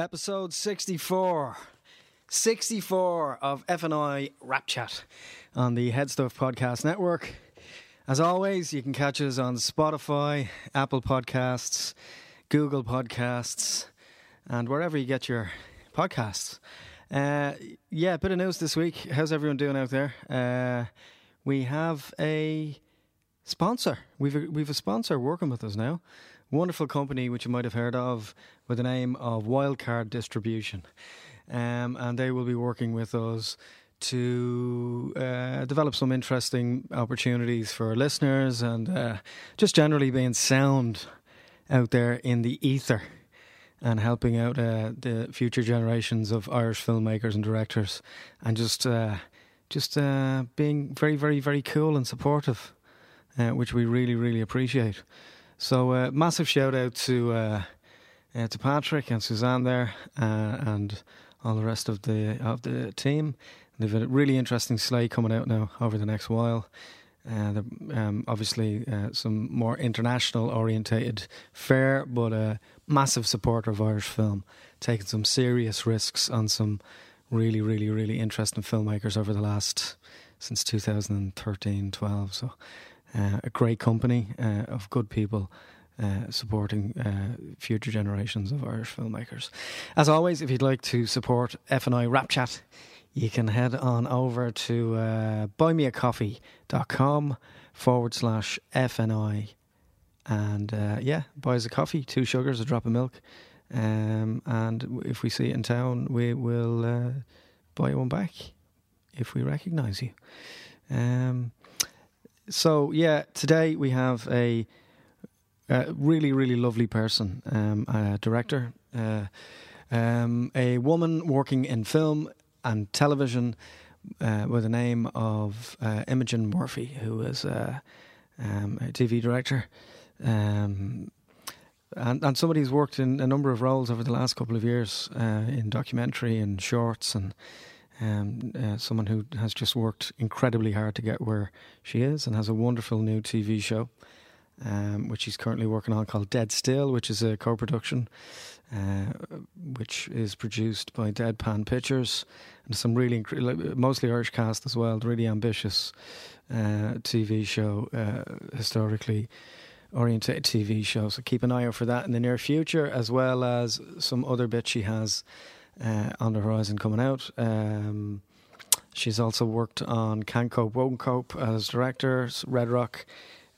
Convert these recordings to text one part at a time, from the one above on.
Episode 64. 64 of FNI Wrapchat on the Headstuff Podcast Network. As always, you can catch us on Spotify, Apple Podcasts, Google Podcasts, and wherever you get your podcasts. Uh, yeah, bit of news this week. How's everyone doing out there? Uh, we have a sponsor. We've a, we've a sponsor working with us now. Wonderful company which you might have heard of with the name of Wildcard Distribution, um, and they will be working with us to uh, develop some interesting opportunities for listeners and uh, just generally being sound out there in the ether and helping out uh, the future generations of Irish filmmakers and directors, and just uh, just uh, being very, very, very cool and supportive, uh, which we really, really appreciate. So, uh, massive shout out to uh, to Patrick and Suzanne there, and all the rest of the of the team. They've got a really interesting slate coming out now over the next while. Uh, um, obviously, uh, some more international orientated fare, but a massive supporter of Irish film, taking some serious risks on some really, really, really interesting filmmakers over the last since 2013 12. So, uh, a great company uh, of good people. Uh, supporting uh, future generations of Irish filmmakers. As always, if you'd like to support FNI Wrapchat, you can head on over to uh, buymeacoffee.com forward slash FNI. And uh, yeah, buy us a coffee, two sugars, a drop of milk. Um, and if we see it in town, we will uh, buy one back if we recognise you. Um, so yeah, today we have a, a really, really lovely person, um, a director, uh, um, a woman working in film and television uh, with the name of uh, Imogen Murphy, who is uh, um, a TV director. Um, and, and somebody who's worked in a number of roles over the last couple of years uh, in documentary and shorts, and um, uh, someone who has just worked incredibly hard to get where she is and has a wonderful new TV show. Um, which she's currently working on called Dead Still, which is a co production uh, which is produced by Deadpan Pictures and some really mostly Irish cast as well. Really ambitious uh, TV show, uh, historically orientated TV show. So keep an eye out for that in the near future, as well as some other bits she has uh, on the horizon coming out. Um, she's also worked on Can't Cope, Won't Cope as director, Red Rock.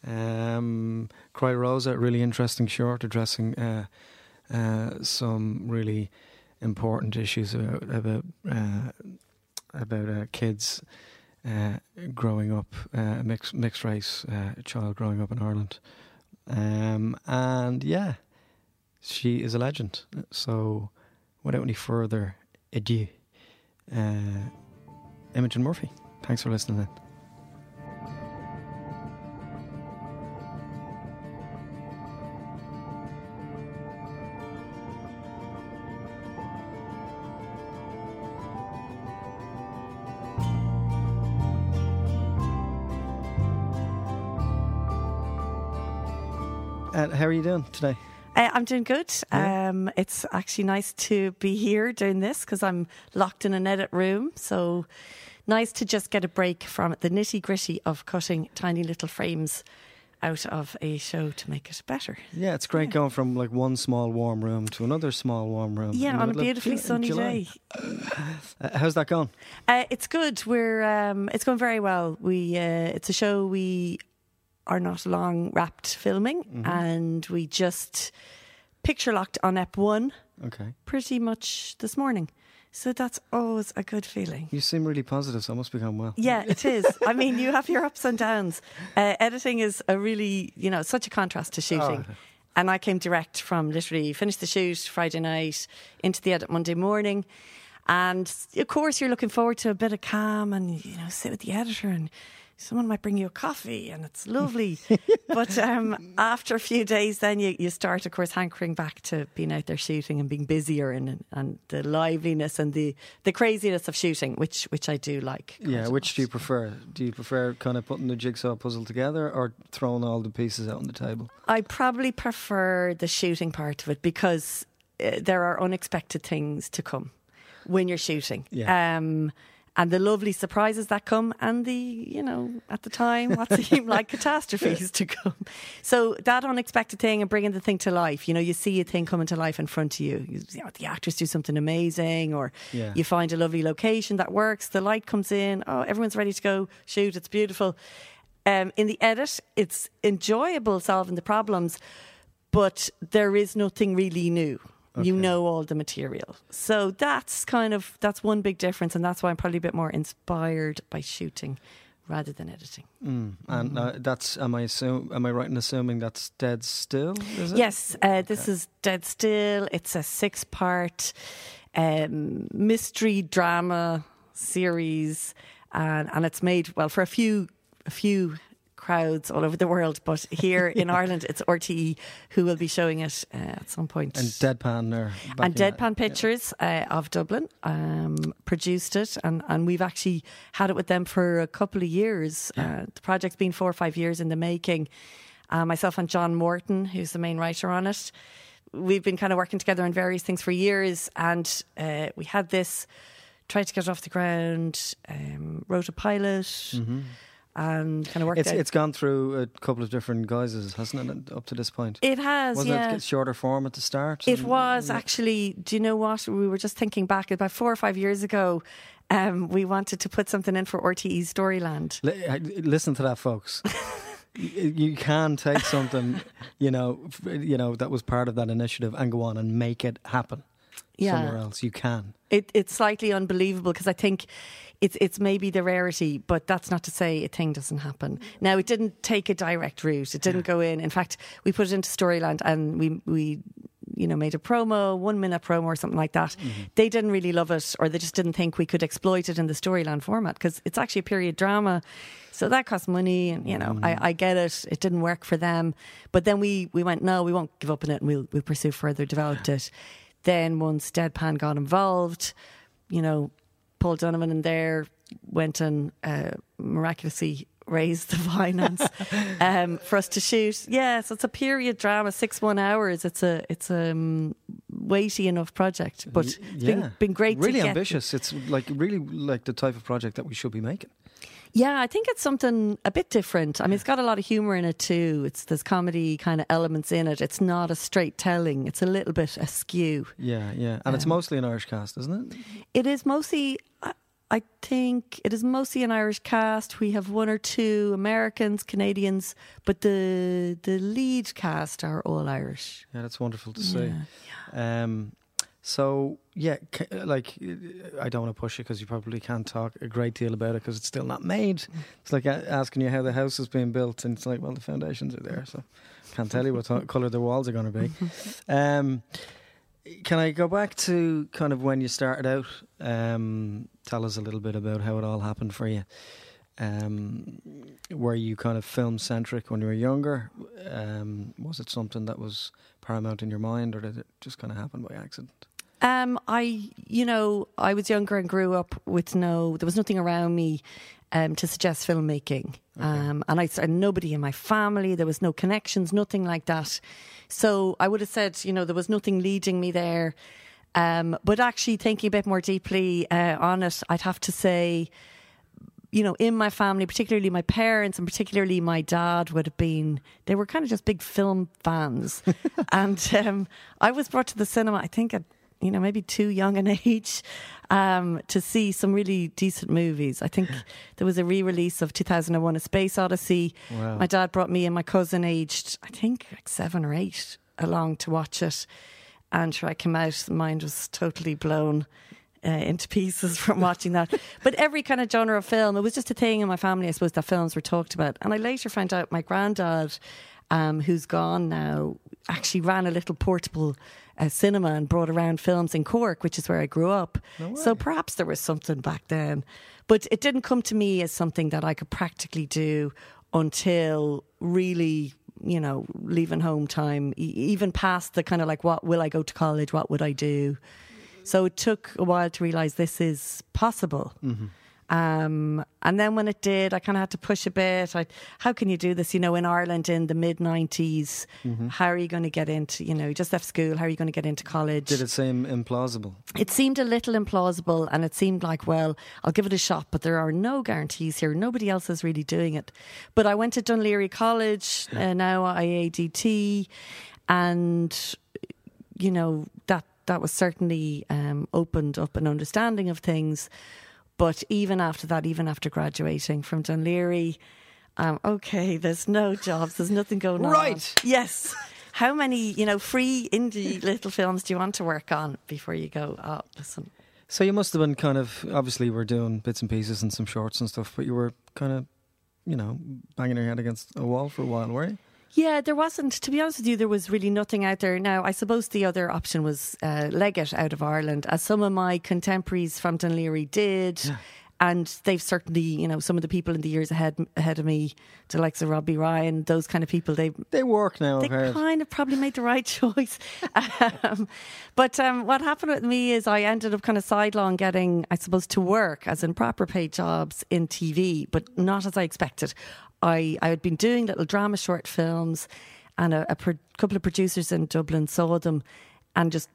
Um, Cry Rosa, really interesting short addressing uh, uh, some really important issues about about uh, about uh, kids uh, growing up uh, mixed mixed race child growing up in Ireland, um, and yeah, she is a legend. So, without any further ado, Imogen Murphy, thanks for listening. In. Uh, how are you doing today? Uh, I'm doing good. Yeah. Um, it's actually nice to be here doing this because I'm locked in an edit room. So nice to just get a break from the nitty gritty of cutting tiny little frames out of a show to make it better. Yeah, it's great yeah. going from like one small warm room to another small warm room. Yeah, on a beautifully sunny day. Uh, how's that going? Uh, it's good. We're um, it's going very well. We uh, it's a show we are not long wrapped filming, mm-hmm. and we just picture locked on Ep one. Okay. Pretty much this morning. So that's always a good feeling. You seem really positive, so it must be going well. Yeah, it is. I mean, you have your ups and downs. Uh, editing is a really, you know, such a contrast to shooting. Oh. And I came direct from literally finished the shoot Friday night into the edit Monday morning. And of course, you're looking forward to a bit of calm and, you know, sit with the editor and someone might bring you a coffee and it's lovely. but um, after a few days, then you, you start, of course, hankering back to being out there shooting and being busier and, and the liveliness and the, the craziness of shooting, which which I do like. Yeah, which do you prefer? Do you prefer kind of putting the jigsaw puzzle together or throwing all the pieces out on the table? I probably prefer the shooting part of it because uh, there are unexpected things to come when you're shooting. Yeah. Um, and the lovely surprises that come, and the, you know, at the time, what seem like catastrophes to come. So that unexpected thing and bringing the thing to life, you know, you see a thing coming to life in front of you. you, you know, the actors do something amazing, or Yeah. you find a lovely location that works, the light comes in, oh, everyone's ready to go shoot, it's beautiful. Um, in the edit, it's enjoyable solving the problems, but there is nothing really new. You know all the material. So that's kind of that's one big difference and that's why I'm probably a bit more inspired by shooting rather than editing. Mm. And uh, that's am I assume am I right in assuming that's dead still? Is it? Yes, uh, this is Dead Still. It's a six part um, mystery drama series, and, and it's made well for a few a few crowds all over the world, but here in Ireland, it's RTE who will be showing it uh, at some point. And Deadpan are and that. Deadpan Pictures uh, of Dublin um, produced it, and, and we've actually had it with them for a couple of years. Uh, the project's been four or five years in the making. Uh, myself and John Morton, who's the main writer on it, we've been kind of working together on various things for years, and uh, we had this, tried to get it off the ground, um, wrote a pilot, and kind of worked. It's out. it's gone through a couple of different guises, hasn't it, up to this point? it has, Wasn't yeah. it shorter form at the start? It And- was yeah. actually. Do you know what? We were just thinking back about four or five years ago. Um, we wanted to put something in for RTE Storyland. Uh, Listen to that, folks. you you can take something, you know, you know that was part of that initiative and go on and make it happen Yeah. somewhere else. You can. It, it's slightly unbelievable because I think it's it's maybe the rarity, but that's not to say a thing doesn't happen. Now, it didn't take a direct route. It didn't go in. In fact, we put it into Storyland and we we you know made a promo, one minute promo or something like that. Mm-hmm. They didn't really love it, or they just didn't think we could exploit it in the Storyland format because it's actually a period drama. So that costs money, and you know, I, mm-hmm. I get it. It didn't work for them, but then we we went, no, we won't give up on it, and we'll we'll pursue further, developed it. Then once Deadpan got involved, you know, Paul Donovan and there went and uh, miraculously raised the finance um, for us to shoot. Yeah, so it's a period drama, six one hours. It's a it's a um, weighty enough project, but Y- it's been, been great. Really ambitious. It's like really like the type of project that we should be making. Yeah, I think it's something a bit different. I mean, it's got a lot of humor in it too. It's there's comedy kind of elements in it. It's not a straight telling. It's a little bit askew. Yeah, yeah, and it's Um, mostly an Irish cast, isn't it? It is mostly, I- I think, it is mostly an Irish cast. We have one or two Americans, Canadians, but the the lead cast are all Irish. Yeah, that's wonderful to see. Yeah. Um, so yeah, like I don't want to push it because you probably can't talk a great deal about it because it's still not made. It's like asking you how the house is being built, and it's like, well, the foundations are there, so can't tell you what color the walls are going to be. Um, can I go back to kind of when you started out? Um, tell us a little bit about how it all happened for you. Um, were you kind of film centric when you were younger? Um, was it something that was paramount in your mind, or did it just kind of happen by accident? Um, I, you know, I was younger and grew up with no, there was nothing around me um, to suggest filmmaking. Um, and I, and nobody in my family, there was no connections, nothing like that. So I would have said, you know, there was nothing leading me there. Um, but actually, thinking a bit more deeply uh, on it, I'd have to say, you know, in my family, particularly my parents and particularly my dad would have been, they were kind of just big film fans. and um, I was brought to the cinema, I think, at, you know, maybe too young an age um, to see some really decent movies. I think there was a re release of 2001 A Space Odyssey. Wow. My dad brought me and my cousin, aged, I think, like seven or eight, along to watch it. And sure, I came out, mind was totally blown uh, into pieces from watching that. But every kind of genre of film, it was just a thing in my family, I suppose, that films were talked about. And I later found out my granddad, um, who's gone now, actually ran a little portable uh, cinema and brought around films in Cork, which is where I grew up. so perhaps there was something back then. But it didn't come to me as something that I could practically do until really you know, leaving home time, even past the kind of like, what will I go to college? What would I do? So it took a while to realize this is possible. Um, and then when it did, I kind of had to push a bit. I, how can you do this? You know, in Ireland in the mid 90s, Mm-hmm. how are you going to get into, you know, you just left school, how are you going to get into college? Did it seem implausible? it seemed a little implausible and it seemed like well i'll give it a shot but there are no guarantees here nobody else is really doing it but i went to Dun Laoghaire college uh, now iadt and you know that that was certainly um, opened up an understanding of things but even after that even after graduating from Dun Laoghaire um, okay there's no jobs there's nothing going on Right. yes how many, you know, free indie little films do you want to work on before you go, oh, listen. So you must have been kind of obviously we're doing bits and pieces and some shorts and stuff, but you were kind of, you know, banging your head against a wall for a while, were you? Yeah, there wasn't, to be honest with you, there was really nothing out there. Now, I suppose the other option was uh, Leggett out of Ireland, as some of my contemporaries from Dun Laoghaire did. And they've certainly, you know, some of the people in the years ahead ahead of me, the likes of Robbie Ryan, those kind of people, they They work now. they kind of probably made the right choice. um, but um, what happened with me is I ended up kind of sidelong getting, I suppose, to work as in proper paid jobs in TV, but not as I expected. I, I had been doing little drama short films, and a, a pro- couple of producers in Dublin saw them and just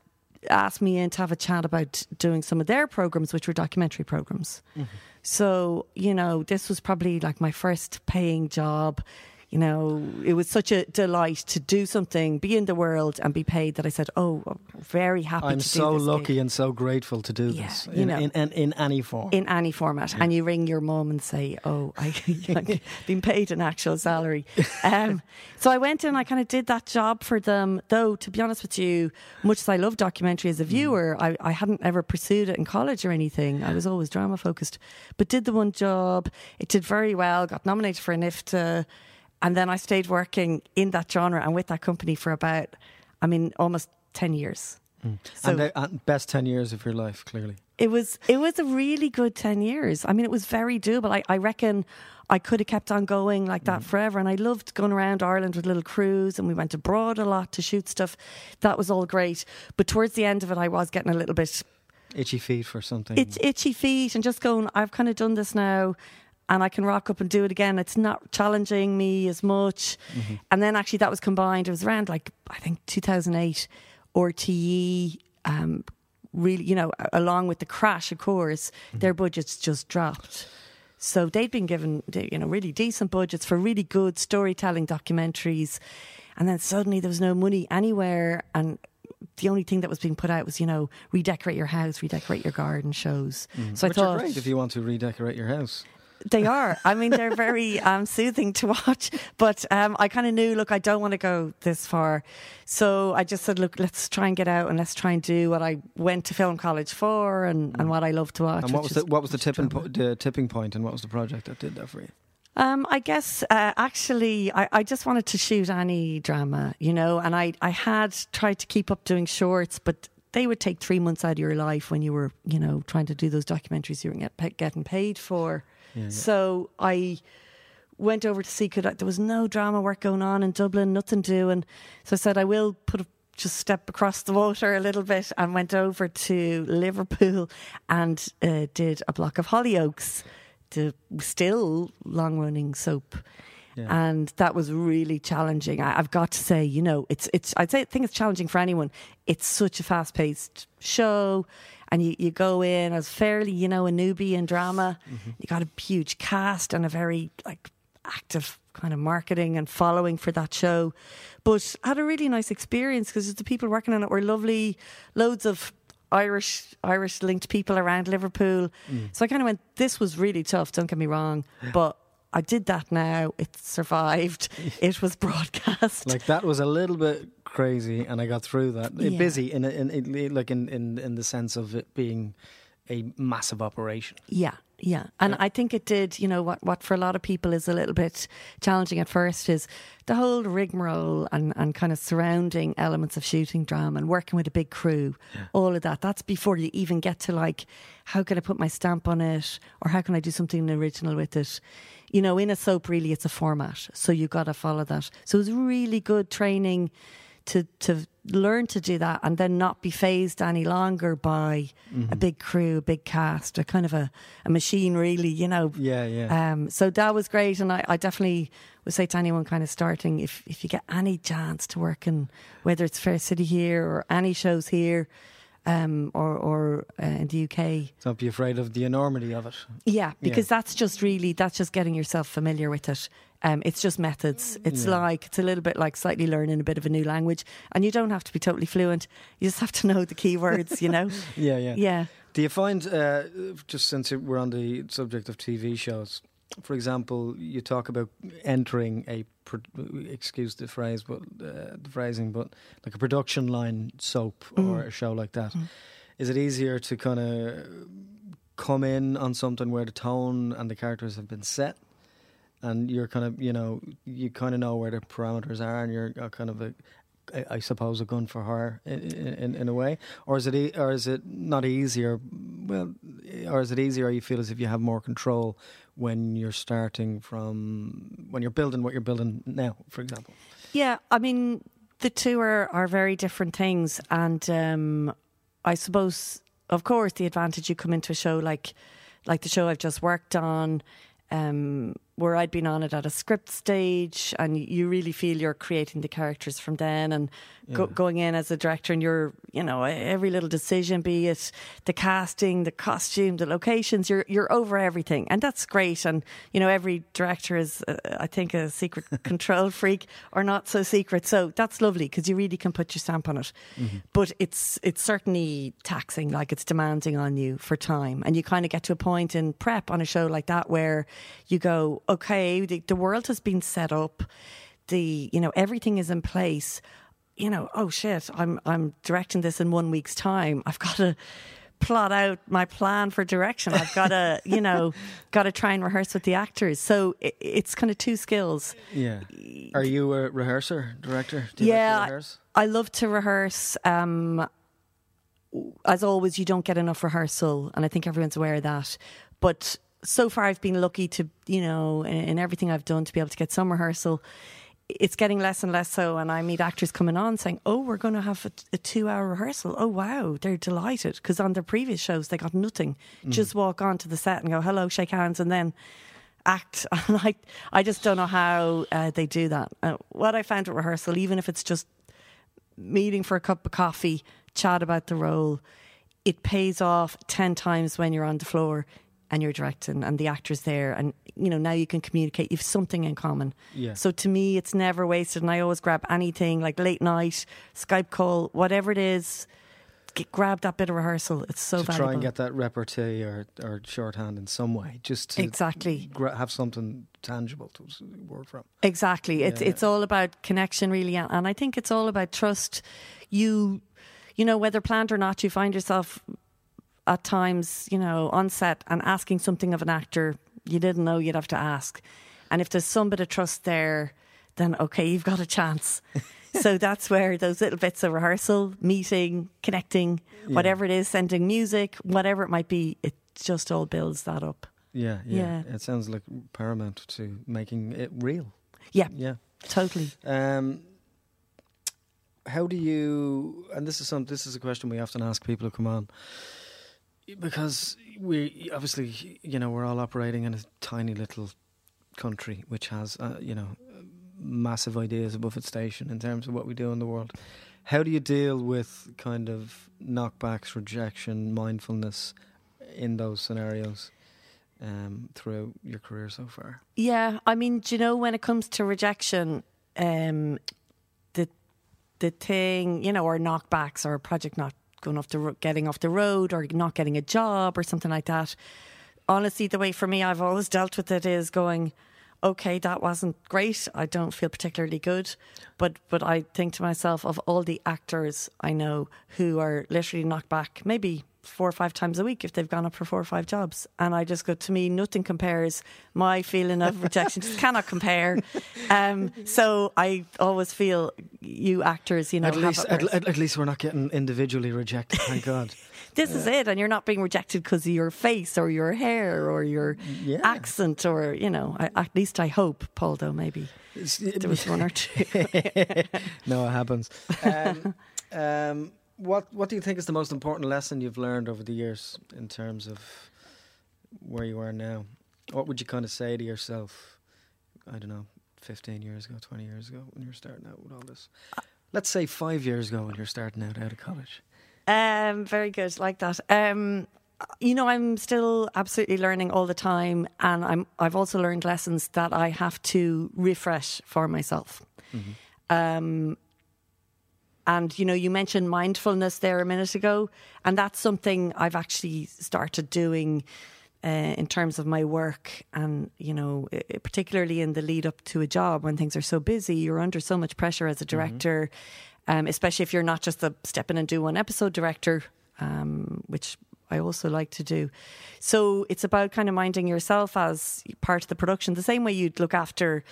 asked me in to have a chat about doing some of their programs, which were documentary programs. Mm-hmm. So, you know, this was probably like my first paying job. You know, it was such a delight to do something, be in the world, and be paid that I said, "Oh, I'm very happy." I'm to do so lucky gig and so grateful to do Yeah, this you in, know. in, in, in any form. in any format, and you ring your mum and say, "Oh, I, I've been paid an actual salary." Um, so I went in, I kind of did that job for them. Though, to be honest with you, much as I love documentary as a viewer, I, I hadn't ever pursued it in college or anything. I was always drama focused, but did the one job. It did very well. Got nominated for an IFTA, and then I stayed working in that genre and with that company for about, I mean, almost ten years. Mm. So and the and best 10 years of your life, clearly. it was it was a really good ten years. I mean, it was very doable. I, I reckon I could have kept on going like that mm. forever. And I loved going around Ireland with little crews, and we went abroad a lot to shoot stuff. That was all great. But towards the end of it, I was getting a little bit Itchy feet for something. it's itchy feet, and just going. I've kind of done this now. And I can rock up and do it again. It's not challenging me as much. Mm-hmm. And then actually, that was combined. It was around like I think 2008 RTE um, really, you know, along with the crash, of course, mm-hmm. their budgets just dropped. So they'd been given, you know, really decent budgets for really good storytelling documentaries, and then suddenly there was no money anywhere, and the only thing that was being put out was, you know, redecorate your house, redecorate your garden shows. Mm-hmm. So Which I thought are great if you want to redecorate your house. They are. I mean, they're very um, soothing to watch. But um, I kind of knew, look, I don't want to go this far. So I just said, look, let's try and get out and let's try and do what I went to film college for and, and what I love to watch. And what was the what was the tipping po- the tipping point and what was the project that did that for you? Um, I guess uh, actually, I, I just wanted to shoot any drama, you know, and I, I had tried to keep up doing shorts, but they would take three months out of your life when you were, you know, trying to do those documentaries you were get, getting paid for. So I went over to see could I, there was no drama work going on in Dublin, nothing doing. So I said I will put a just step across the water a little bit and went over to Liverpool and uh, did a block of Hollyoaks, the still long running soap. And that was really challenging. I, I've got to say, you know, it's it's. I'd say I think it's challenging for anyone. It's such a fast paced show, and you, you go in as fairly, you know, a newbie in drama. Mm-hmm. You got a huge cast and a very like active kind of marketing and following for that show. But I had a really nice experience because the people working on it were lovely, loads of Irish Irish linked people around Liverpool. Mm. So I kind of went, this was really tough, don't get me wrong. But I did that now. It survived. it was broadcast. Like that was a little bit crazy, and I got through that. Uh, Yeah. Busy in, in, in like in, in in the sense of it being a massive operation. Yeah, yeah. And I think it did, you know, what, what for a lot of people is a little bit challenging at first is the whole rigmarole and, and kind of surrounding elements of shooting drama and working with a big crew, all of that. That's before you even get to like, how can I put my stamp on it or how can I do something original with it? You know, in a soap, really, it's a format. So you got to follow that. So it was really good training to to learn to do that and then not be phased any longer by Mm-hmm. a big crew, a big cast, a kind of a, a machine, really, you know. Yeah, yeah. Um, so that was great, and I, I definitely would say to anyone kind of starting if if you get any chance to work in whether it's Fair City here or any shows here, um, or or uh, in the UK, Don't be afraid of the enormity of it. yeah, because that's just really that's just getting yourself familiar with it. Um, it's just methods. It's Yeah. like it's a little bit like slightly learning a bit of a new language, and you don't have to be totally fluent. You just have to know the keywords, you know. Yeah, yeah. yeah. Do you find, uh, just since we're on the subject of TV shows, for example, you talk about entering a, excuse the phrase, but uh, the phrasing, but like a production line soap or a show like that. Is it easier to kind of come in on something where the tone and the characters have been set? And you're kind of, you know, you kind of know where the parameters are, and you're uh, kind of a, I suppose, a gun for hire in, in, in a way, or is it, or is it not easier? Well, or is it easier? You feel as if you have more control when you're starting from when you're building what you're building now, for example. Yeah, I mean, the two are, are very different things. And um, I suppose, of course, the advantage you come into a show like like the show I've just worked on, um, where I'd been on it at a script stage, and you really feel you're creating the characters from then, and go, going in as a director, and you're, you know, every little decision, be it the casting, the costume, the locations, you're you're over everything, and that's great. And you know, every director is, uh, I think, a secret control freak or not so secret, so that's lovely because you really can put your stamp on it. But it's it's certainly taxing, like it's demanding on you for time, and you kind of get to a point in prep on a show like that where you go, okay, the, the world has been set up, the you know everything is in place. You know, oh shit, I'm I'm directing this in one week's time. I've got to plot out my plan for direction. I've got to, you know, got to try and rehearse with the actors. So it, it's kind of two skills. Yeah. Are you a rehearser, director? Do you like to yeah, rehearse? I, I love to rehearse. Um, as always, you don't get enough rehearsal, and I think everyone's aware of that. But so far, I've been lucky to, you know, in, in everything I've done to be able to get some rehearsal. It's getting less and less so, and I meet actors coming on saying, "Oh, we're going to have a, a two-hour rehearsal." Oh, wow, they're delighted because on their previous shows they got nothing. Just walk onto the set and go, "Hello," shake hands, and then act. And I, I just don't know how uh, they do that. Uh, what I found at rehearsal, even if it's just meeting for a cup of coffee, chat about the role, it pays off 10 times when you're on the floor and you're directing and the actor's there. And, you know, now you can communicate. You've something in common. Yeah. So to me, it's never wasted. And I always grab anything like late night, Skype call, whatever it is, get, grab that bit of rehearsal. It's so to valuable. try and get that repartee or, or shorthand in some way, just to Exactly. gra- have something tangible to work from. Exactly. It's Yeah. it's all about connection, really, and I think it's all about trust. You, you know, whether planned or not, you find yourself at times, you know, on set and asking something of an actor you didn't know you'd have to ask, and if there's some bit of trust there, then okay, you've got a chance. so that's where those little bits of rehearsal, meeting, connecting, whatever it is, sending music, whatever it might be, it just all builds that up. Yeah, yeah, Yeah. It sounds like paramount to making it real. Yeah, Yeah. totally. Um, how do you? And this is some. This is a question we often ask people who come on, because we obviously, you know, we're all operating in a tiny little country which has, uh, you know, massive ideas above its station in terms of what we do in the world. How do you deal with kind of knockbacks, rejection, mindfulness in those scenarios um, throughout your career so far? Yeah, I mean, do you know when it comes to rejection, um, the the thing, you know, or knockbacks or project not going off the getting off the road or not getting a job or something like that. Honestly, the way for me I've always dealt with it is going, okay, that wasn't great. I don't feel particularly good, but but I think to myself of all the actors I know who are literally knocked back, maybe four or five times a week if they've gone up for four or five jobs. And I just go, to me, nothing compares. My feeling of rejection just cannot compare. Um, so I always feel you actors, you know, At least, at, at, least we're not getting individually rejected. Thank God. this is it. And you're not being rejected because of your face or your hair or your Yeah. accent or, you know, I, at least I hope, Paul, though, maybe there was one or two. no, it happens. Um, Um, what What do you think is the most important lesson you've learned over the years in terms of where you are now? What would you kind of say to yourself? I don't know, fifteen years ago, twenty years ago, when you were starting out with all this. Let's say five years ago when you're starting out out of college. Um, very good, like that. Um, you know, I'm still absolutely learning all the time, and I'm. I've also learned lessons that I have to refresh for myself. Mm-hmm. Um, and you know, you mentioned mindfulness there a minute ago, and that's something I've actually started doing. Uh, in terms of my work, and you know, particularly in the lead up to a job when things are so busy, you're under so much pressure as a mm-hmm. director, mm-hmm. um, especially if you're not just the step in and do one episode director, um, which I also like to do. So it's about kind of minding yourself as part of the production, the same way you'd look after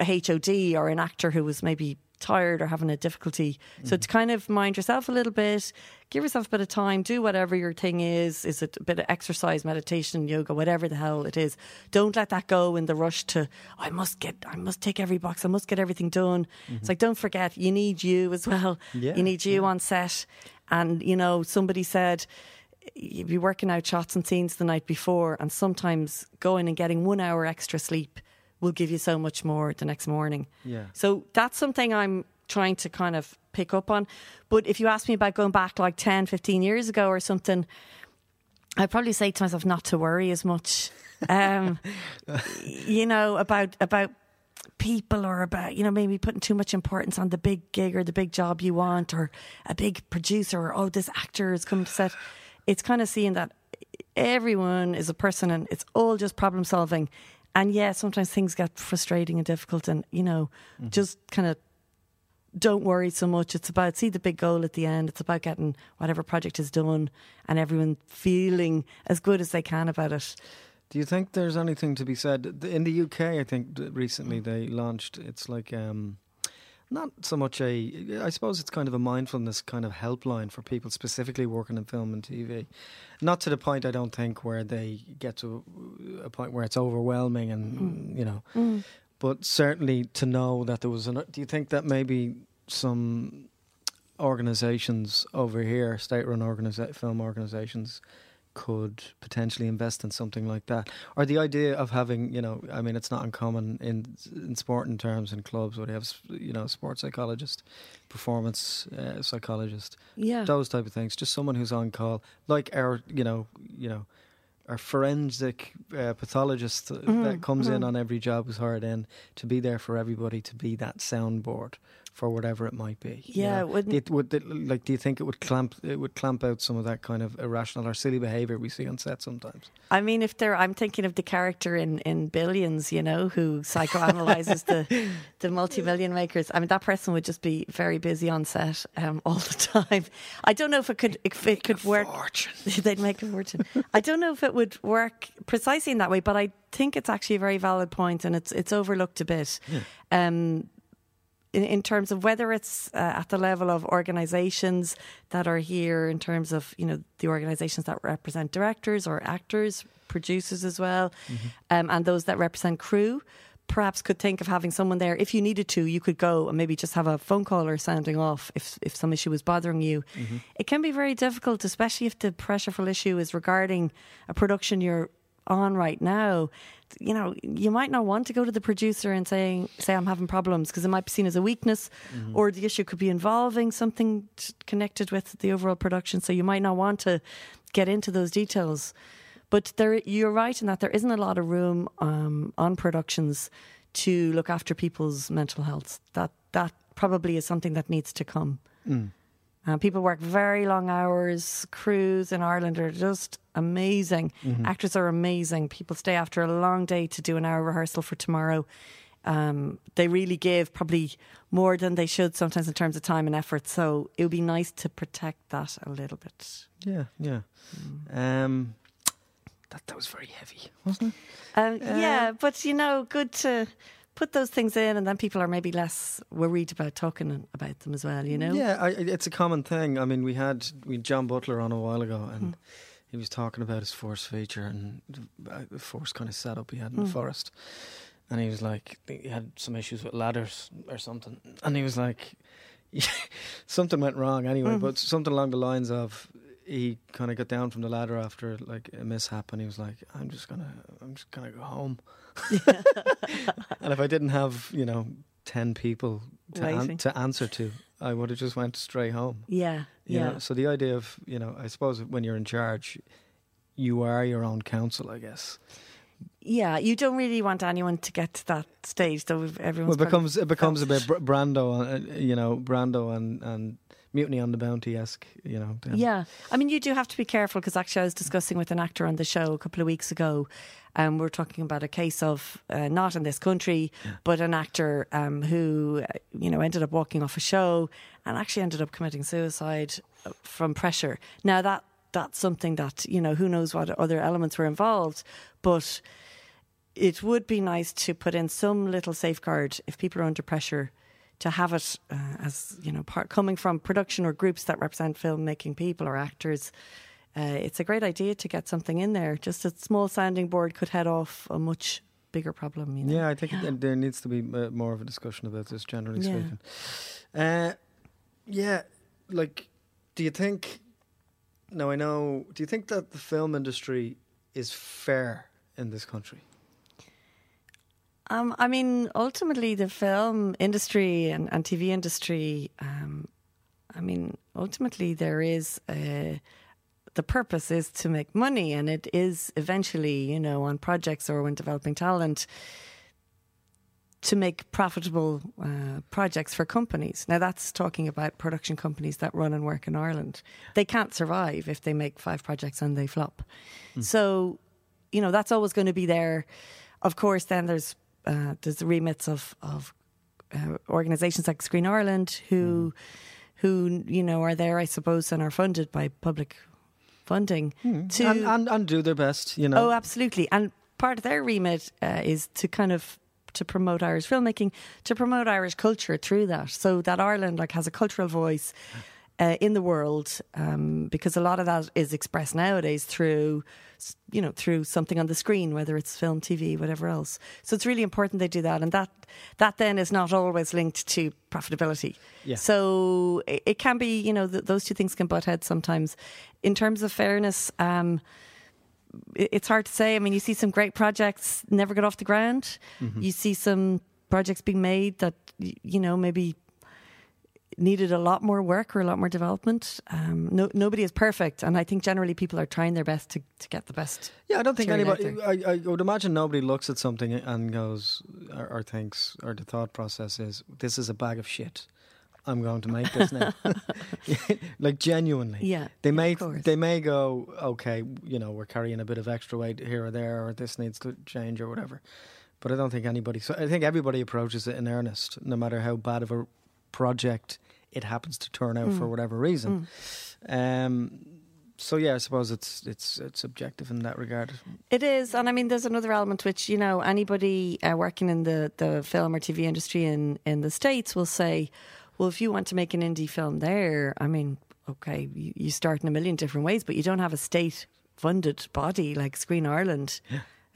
a HOD or an actor who was maybe tired or having a difficulty. Mm-hmm. So to kind of mind yourself a little bit, give yourself a bit of time, do whatever your thing is. Is it a bit of exercise, meditation, yoga, whatever the hell it is. Don't let that go in the rush to I must get I must take every box, I must get everything done. Mm-hmm. It's like don't forget you need you as well. Yeah, you need you yeah. on set. And you know, somebody said you'd be working out shots and scenes the night before and sometimes going and getting one hour extra sleep will give you so much more the next morning. Yeah. So that's something I'm trying to kind of pick up on. But if you ask me about going back like 10, 15 years ago or something, I'd probably say to myself not to worry as much. Um, you know, about about people or about, you know, maybe putting too much importance on the big gig or the big job you want or a big producer or, oh, this actor is coming to set. It's kind of seeing that everyone is a person and it's all just problem solving and yeah, sometimes things get frustrating and difficult, and you know, mm-hmm. just kind of don't worry so much. It's about see the big goal at the end. It's about getting whatever project is done and everyone feeling as good as they can about it. Do you think there's anything to be said in the UK? I think recently they launched. It's like um, not so much a i suppose it's kind of a mindfulness kind of helpline for people specifically working in film and tv not to the point i don't think where they get to a point where it's overwhelming and mm. you know mm. but certainly to know that there was an do you think that maybe some organizations over here state run organiza- film organizations could potentially invest in something like that, or the idea of having, you know, I mean, it's not uncommon in in sporting terms in clubs where they have, you know, sports psychologist, performance uh, psychologist, yeah, those type of things. Just someone who's on call, like our, you know, you know, our forensic uh, pathologist mm-hmm. that comes mm-hmm. in on every job who's hired in to be there for everybody, to be that soundboard for whatever it might be. Yeah, you know? wouldn't it, would it, like? Do you think it would clamp? It would clamp out some of that kind of irrational or silly behaviour we see on set sometimes. I mean, if there, I'm thinking of the character in in Billions, you know, who psychoanalyzes the the multi-million makers. I mean, that person would just be very busy on set um, all the time. I don't know if it could if it could work. They'd make a fortune. I don't know if it would work precisely in that way, but I think it's actually a very valid point, and it's it's overlooked a bit. Yeah. Um, in, in terms of whether it's uh, at the level of organisations that are here, in terms of you know the organisations that represent directors or actors, producers as well, mm-hmm. um, and those that represent crew perhaps could think of having someone there if you needed to you could go and maybe just have a phone call or sounding off if if some issue was bothering you mm-hmm. it can be very difficult especially if the pressureful issue is regarding a production you're on right now, you know, you might not want to go to the producer and saying, say, I'm having problems because it might be seen as a weakness, mm-hmm. or the issue could be involving something t- connected with the overall production. So you might not want to get into those details. But there, you're right in that there isn't a lot of room um, on productions to look after people's mental health. That that probably is something that needs to come. Mm. Uh, people work very long hours. Crews in Ireland are just amazing. Mm-hmm. Actors are amazing. People stay after a long day to do an hour rehearsal for tomorrow. Um, they really give probably more than they should sometimes in terms of time and effort. So it would be nice to protect that a little bit. Yeah, yeah. Mm. Um, that that was very heavy, wasn't it? Um, uh, yeah, but you know, good to put those things in, and then people are maybe less worried about talking about them as well. You know? Yeah, I, it's a common thing. I mean, we had we had John Butler on a while ago, and. Mm. He was talking about his force feature and the force kind of setup he had in mm. the forest, and he was like, he had some issues with ladders or something, and he was like, something went wrong anyway, but something along the lines of he kind of got down from the ladder after like a mishap, and he was like, "I'm just gonna, I'm just gonna go home." and if I didn't have, you know, ten people to an- to answer to, I would have just went straight home. Yeah, You yeah. know? So the idea of, you know, I suppose when you're in charge, you are your own counsel, I guess. Yeah, you don't really want anyone to get to that stage, though. Everyone's Well, becomes it becomes a bit Brando, uh, you know, Brando and and Mutiny on the Bounty esque, you know. then. Yeah, I mean, you do have to be careful because actually, I was discussing with an actor on the show a couple of weeks ago. Um, we're talking about a case of uh, not in this country, but an actor um, who, uh, you know, ended up walking off a show and actually ended up committing suicide uh, from pressure. Now that that's something that you know, who knows what other elements were involved, but it would be nice to put in some little safeguard if people are under pressure to have it uh, as you know part coming from production or groups that represent filmmaking people or actors uh, it's a great idea to get something in there just a small sounding board could head off a much bigger problem you know? Yeah, I think it- there needs to be uh, more of a discussion about this, generally Yeah. speaking. Uh, yeah, like, do you think? No, I know. Do you think that the film industry is fair in this country? Um, I mean, ultimately, the film industry and, and TV industry, um, I mean, ultimately, there is a, the purpose is to make money, and it is eventually, you know, on projects or when developing talent, to make profitable uh, projects for companies. Now, that's talking about production companies that run and work in Ireland. They can't survive if they make five projects and they flop. So, you know, that's always going to be there. Of course, then there's uh, there's the remits of of uh, organisations like Screen Ireland who who you know are there, I suppose, and are funded by public funding to and, and and do their best, you know. Oh, absolutely. And part of their remit uh, is to kind of to promote Irish filmmaking, to promote Irish culture through that, so that Ireland like has a cultural voice uh, in the world, um, because a lot of that is expressed nowadays through, you know, through something on the screen, whether it's film, TV, whatever else. So it's really important they do that, and that that then is not always linked to profitability. Yeah. So it, it can be, you know, th- those two things can butt heads sometimes. In terms of fairness. Um, it- it's hard to say. I mean, you see some great projects never get off the ground. Mm-hmm. You see some projects being made that you know maybe needed a lot more work or a lot more development. Um, no, nobody is perfect, and I think generally people are trying their best to, to get the best. Yeah, I don't think anybody. I, I would imagine nobody looks at something and goes or, or thinks, or the thought process is, "This is a bag of shit. I'm going to make this now." like genuinely, Yeah, They yeah, may they may go, okay, you know, we're carrying a bit of extra weight here or there, or this needs to change or whatever. But I don't think anybody. So I think everybody approaches it in earnest, no matter how bad of a project it happens to turn out Mm. for whatever reason. Um, so yeah, I suppose it's it's it's subjective in that regard. It is, and I mean, there's another element which you know anybody uh, working in the, the film or TV industry in in the states will say, well, if you want to make an indie film there, I mean, okay, you, you start in a million different ways, but you don't have a state funded body like Screen Ireland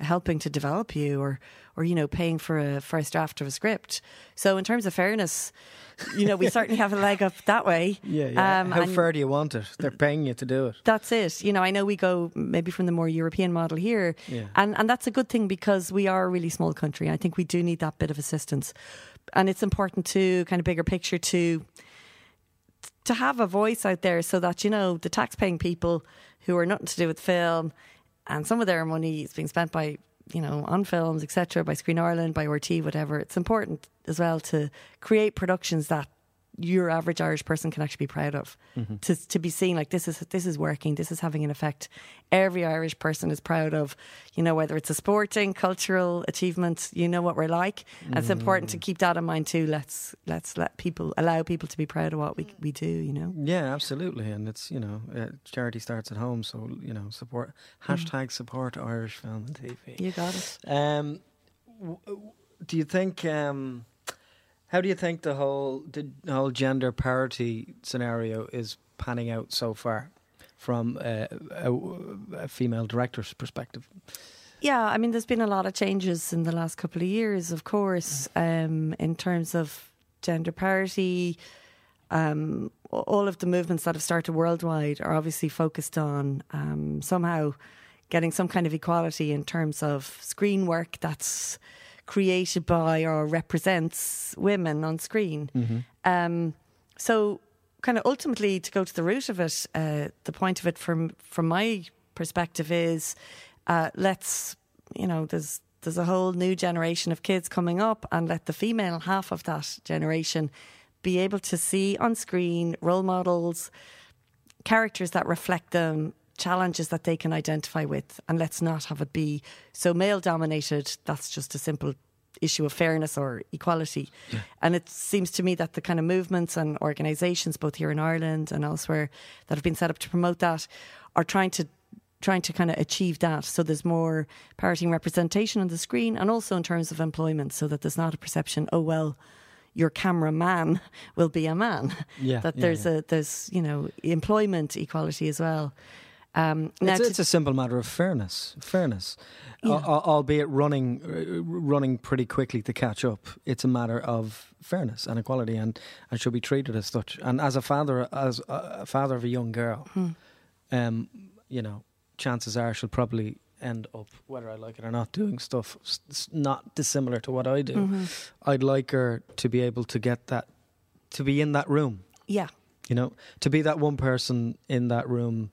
helping to develop you or or you know paying for a first draft of a script. So in terms of fairness, you know, we certainly have a leg up that way. Yeah, yeah. Um, how fair do you want it? They're paying you to do it. that's it. You know, I know we go maybe from the more European model here, Yeah. and and that's a good thing because we are a really small country. I think we do need that bit of assistance, and it's important to kind of bigger picture to to have a voice out there so that you know the tax-paying people who are nothing to do with film, and some of their money is being spent by you know on films, etc., by Screen Ireland, by RT, whatever. It's important as well to create productions that your average Irish person can actually be proud of. To to be seen like this is this is working, this is having an effect. Every Irish person is proud of, you know, whether it's a sporting, cultural achievement, you know what we're like. And it's important to keep that in mind too. Let's let's let people allow people to be proud of what we we do, you know. Yeah, absolutely. And it's you know, uh, charity starts at home. So you know, support hashtag support Irish film and TV. You got it. Um, w- w- do you think? Um, how do you think the whole the whole gender parity scenario is panning out so far, from uh, a, a female director's perspective? Yeah, I mean, there's been a lot of changes in the last couple of years, of course, um, in terms of gender parity. um, all of the movements that have started worldwide are obviously focused on um, somehow getting some kind of equality in terms of screen work that's created by or represents women on screen. Mm-hmm. Um, so, kind of ultimately, to go to the root of it, uh, the point of it from from my perspective is, uh, let's you know, there's there's a whole new generation of kids coming up, and let the female half of that generation be able to see on screen role models, characters that reflect them, challenges that they can identify with, and let's not have it be so male dominated. That's just a simple issue of fairness or equality. Yeah. And it seems to me that the kind of movements and organisations, both here in Ireland and elsewhere, that have been set up to promote that, are trying to trying to kind of achieve that. So there's more parity representation on the screen, and also in terms of employment, so that there's not a perception, oh well your cameraman will be a man. Yeah, that there's yeah, yeah. a there's you know employment equality as well. Um, it's, it's, a simple matter of fairness. Fairness, yeah. albeit running uh, running pretty quickly to catch up. It's a matter of fairness and equality, and, and should be treated as such. And as a father, as a father of a young girl, hmm. um, you know, chances are she'll probably end up, whether I like it or not, doing stuff not dissimilar to what I do. Mm-hmm. I'd like her to be able to get that, to be in that room. Yeah. You know, to be that one person in that room,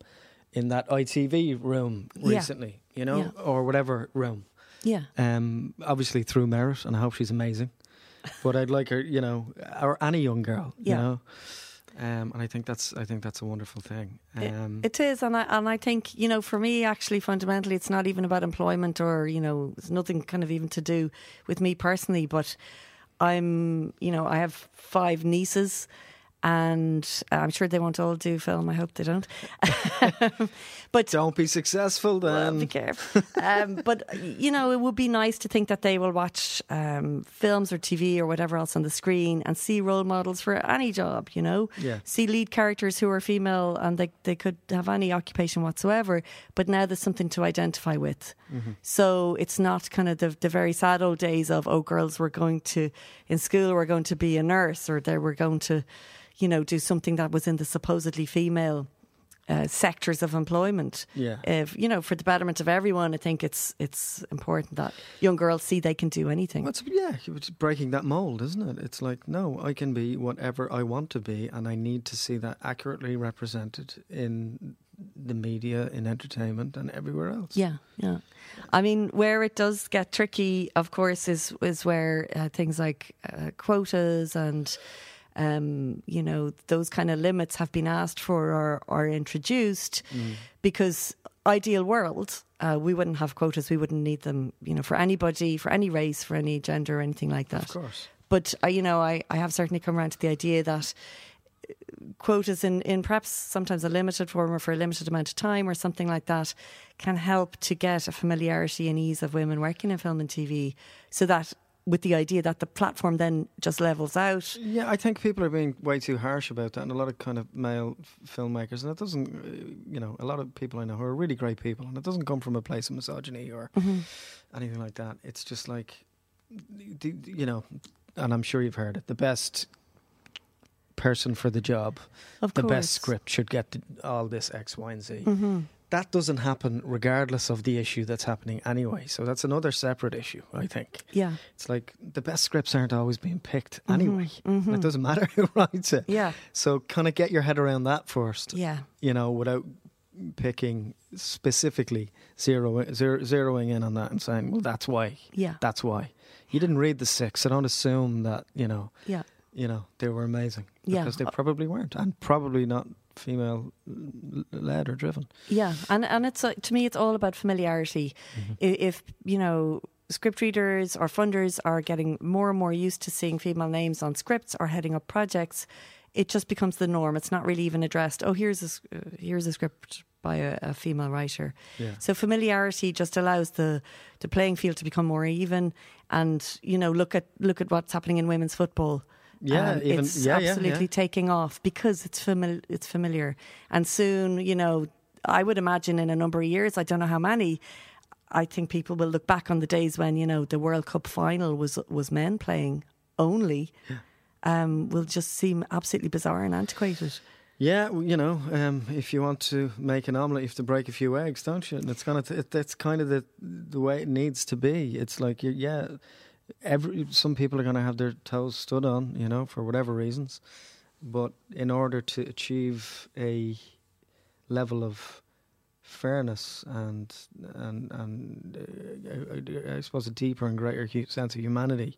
in that ITV room recently, yeah. you know, yeah. or whatever room. Yeah. Um, obviously through merit, and I hope she's amazing. but I'd like her, you know, or any young girl, yeah. you know. Um, and I think that's I think that's a wonderful thing. Um, it, it is, and I and I think you know for me actually fundamentally it's not even about employment or you know it's nothing kind of even to do with me personally, but I'm you know I have five nieces and I'm sure they won't all do film. I hope they don't. but don't be successful then. Well, be careful. um, but you know, it would be nice to think that they will watch um, films or TV or whatever else on the screen and see role models for any job. You know, yeah. see lead characters who are female and they they could have any occupation whatsoever. But now there's something to identify with. Mm-hmm. So it's not kind of the, the very sad old days of oh, girls were going to in school were going to be a nurse or they were going to you know, do something that was in the supposedly female uh, sectors of employment. Yeah. If, you know, for the betterment of everyone, I think it's it's important that young girls see they can do anything. Well, yeah, it's breaking that mold, isn't it? It's like, no, I can be whatever I want to be, and I need to see that accurately represented in the media, in entertainment, and everywhere else. Yeah, yeah. I mean, where it does get tricky, of course, is is where uh, things like uh, quotas and um, you know, those kind of limits have been asked for or, or introduced mm. because ideal world, uh, we wouldn't have quotas. We wouldn't need them, you know, for anybody, for any race, for any gender, or anything like that. Of course. But uh, you know, I, I have certainly come around to the idea that uh, quotas in, in perhaps sometimes a limited form or for a limited amount of time or something like that can help to get a familiarity and ease of women working in film and TV so that with the idea that the platform then just levels out. Yeah, I think people are being way too harsh about that, and a lot of kind of male f- filmmakers, and it doesn't, uh, you know, a lot of people I know who are really great people, and it doesn't come from a place of misogyny or mm-hmm. anything like that. It's just like, you know, and I'm sure you've heard it. The best person for the job, of the course. best script should get all this X, Y, and Z. Mm-hmm that doesn't happen regardless of the issue that's happening anyway. So that's another separate issue, I think. Yeah. It's like the best scripts aren't always being picked mm-hmm. anyway. Mm-hmm. It doesn't matter who writes it. Yeah. So kind of get your head around that first. Yeah. You know, without picking specifically zero, zero, zeroing in on that and saying, well, that's why. Yeah. That's why. You didn't read the six. So don't assume that, you know. Yeah. You know, they were amazing. Because yeah. they probably weren't. And probably not female led or driven. Yeah, and and it's uh, to me it's all about familiarity. Mm-hmm. If you know script readers or funders are getting more and more used to seeing female names on scripts or heading up projects, it just becomes the norm. It's not really even addressed. Oh, here's a uh, here's a script by a, a female writer. Yeah. So familiarity just allows the the playing field to become more even. And you know, look at look at what's happening in women's football. Yeah, um, even, it's yeah, absolutely yeah, taking off because it's familiar. It's familiar, and soon, you know, I would imagine in a number of years, I don't know how many. I think people will look back on the days when you know the World Cup final was was men playing only, um, will just seem absolutely bizarre and antiquated. Yeah, you know, um, if you want to make an omelette, you have to break a few eggs, don't you? And it's kind of it, that's kind of the the way it needs to be. It's like yeah, every some people are going to have their toes stood on, you know, for whatever reasons. But in order to achieve a level of fairness and and and uh, I suppose a deeper and greater sense of humanity,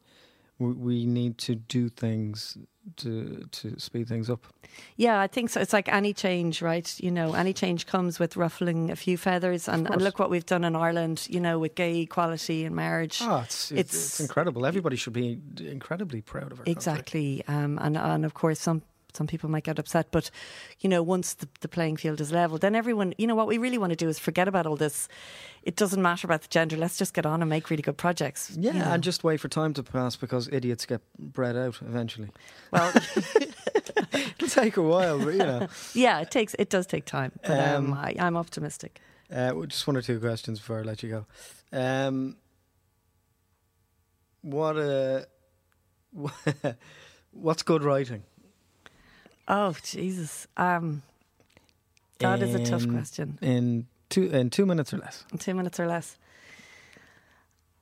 we, we need to do things to to speed things up. Yeah, I think so. It's like any change, right? You know, any change comes with ruffling a few feathers, and, and look what we've done in Ireland. You know, with gay equality and marriage. Oh, it's it's, it's, incredible. Everybody should be incredibly proud of it. Exactly, um, and and of course some some people might get upset, but you know, once the, the playing field is level, then everyone, you know, what we really want to do is forget about all this. It doesn't matter about the gender. Let's just get on and make really good projects. Yeah, you know. and just wait for time to pass because idiots get bred out eventually. Well, it'll take a while, but you know. Yeah, it takes. It does take time, but um, um, I, am optimistic. Uh, just one or two questions before I let you go. Um, what uh, what's good writing? Oh Jesus! Um, that in, is a tough question. In two in two minutes or less. In two minutes or less.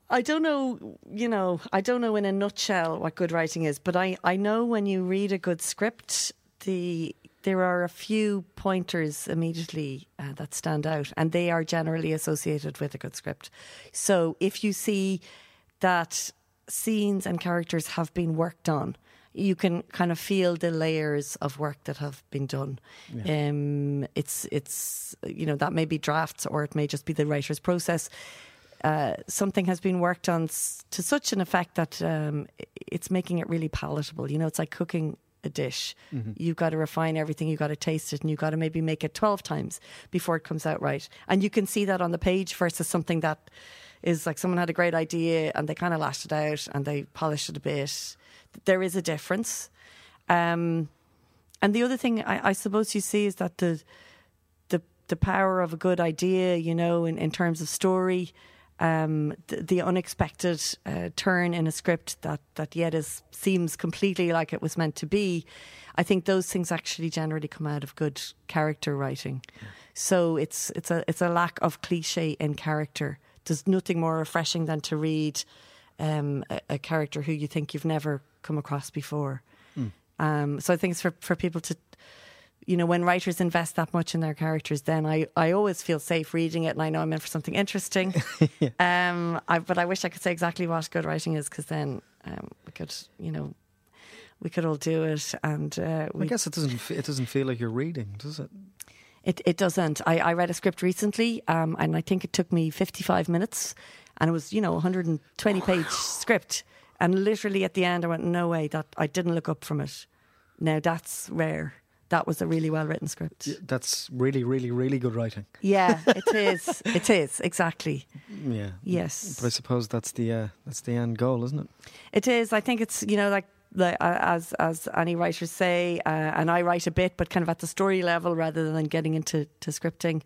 I don't know, you know, I don't know in a nutshell what good writing is, but I, I know when you read a good script, the there are a few pointers immediately uh, that stand out, and they are generally associated with a good script. So if you see that scenes and characters have been worked on, you can kind of feel the layers of work that have been done. Yeah. Um, it's it's you know that may be drafts or it may just be the writer's process. Uh, something has been worked on s- to such an effect that um, it's making it really palatable. You know, it's like cooking a dish. Mm-hmm. You've got to refine everything, you've got to taste it, and you've got to maybe make it 12 times before it comes out right. And you can see that on the page versus something that is like someone had a great idea and they kind of lashed it out and they polished it a bit there is a difference. Um, and the other thing I, I, suppose you see is that the the the power of a good idea, you know, in, in terms of story, um, the, the, unexpected uh, turn in a script that that yet is seems completely like it was meant to be. I think those things actually generally come out of good character writing. Yeah. So it's it's a it's a lack of cliche in character. There's nothing more refreshing than to read um, a, a, character who you think you've never come across before. Mm. Um, so I think it's for, for people to, you know, when writers invest that much in their characters, then I, I always feel safe reading it and I know I'm in for something interesting. yeah. um, I, but I wish I could say exactly what good writing is because then um, we could, you know, we could all do it. And uh, I guess it doesn't it doesn't feel like you're reading, does it? It it doesn't. I, I read a script recently, um, and I think it took me 55 minutes, and it was you know 120 page script and literally at the end, I went, no way, that I didn't look up from it. Now that's rare. That was a really well written script. Yeah, that's really, really, really good writing. Yeah, it is. it is exactly. Yeah. Yes. But I suppose that's the uh, that's the end goal, isn't it? It is. I think it's you know like like, uh, as as any writers say, uh, and I write a bit, but kind of at the story level rather than getting into to scripting.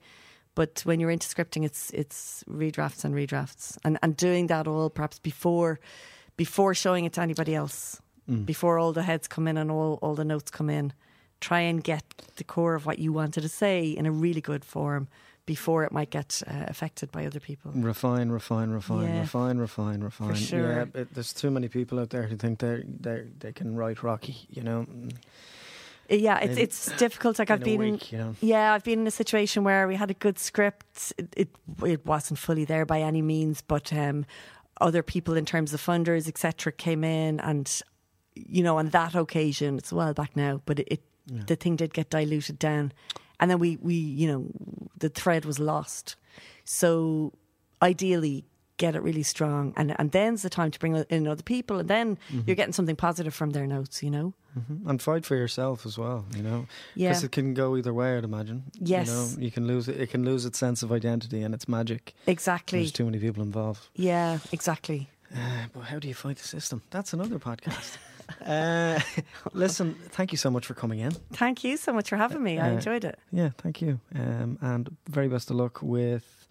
But when you're into scripting, it's it's redrafts and redrafts, and and doing that all perhaps before before showing it to anybody else, mm. before all the heads come in and all, all the notes come in. Try and get the core of what you wanted to say in a really good form before it might get uh, affected by other people. Refine, refine, refine, yeah. refine, refine, refine. For sure. Yeah, there's too many people out there who think they they they can write Rocky. You know. Yeah, it's in, it's difficult. Like I've been, week, you know. yeah, I've been in a situation where we had a good script. It it, it wasn't fully there by any means, but um, other people in terms of funders, etc., came in, and you know, on that occasion, it's a while back now, but it, it yeah. the thing did get diluted down, and then we we you know the thread was lost. So ideally, get it really strong, and and then's the time to bring in other people, and then mm-hmm. you're getting something positive from their notes, you know. Mm-hmm. And fight for yourself as well, you know. Yeah, because it can go either way. I'd imagine. Yes, you know, you can lose it. It can lose its sense of identity and its magic. Exactly. There's too many people involved. Yeah, exactly. Uh, but how do you fight the system? That's another podcast. uh, listen, thank you so much for coming in. Thank you so much for having me. I uh, enjoyed it. Yeah, thank you. Um, and very best of luck with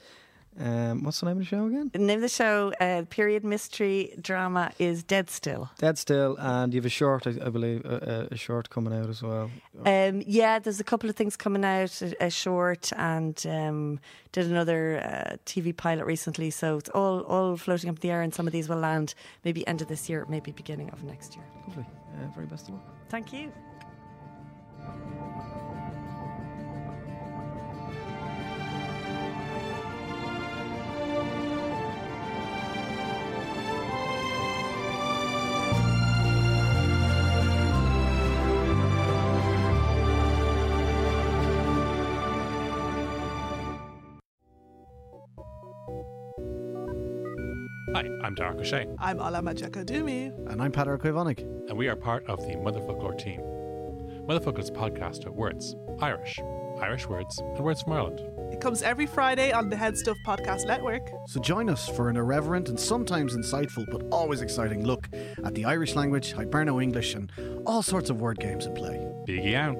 Um, what's the name of the show again? The name of the show, uh, period mystery drama, is Dead Still. Dead Still, and you have a short, I, I believe, a, a, short coming out as well. Um, yeah, there's a couple of things coming out, a, a short, and um, did another uh, TV pilot recently. So it's all all floating up in the air, and some of these will land maybe end of this year, maybe beginning of next year. Lovely. Uh, very best of luck. Thank you. I'm Darach Ó Séaghdha. I'm Alama Dumi. And I'm Patrick Koivonik. And we are part of the Motherfoclóir team. Motherfoclóir is a podcast about words, Irish, Irish words, and words from Ireland. It comes every Friday on the HeadStuff Podcast Network. So join us for an irreverent and sometimes insightful but always exciting look at the Irish language, Hiberno English, and all sorts of word games in play. Biggie out.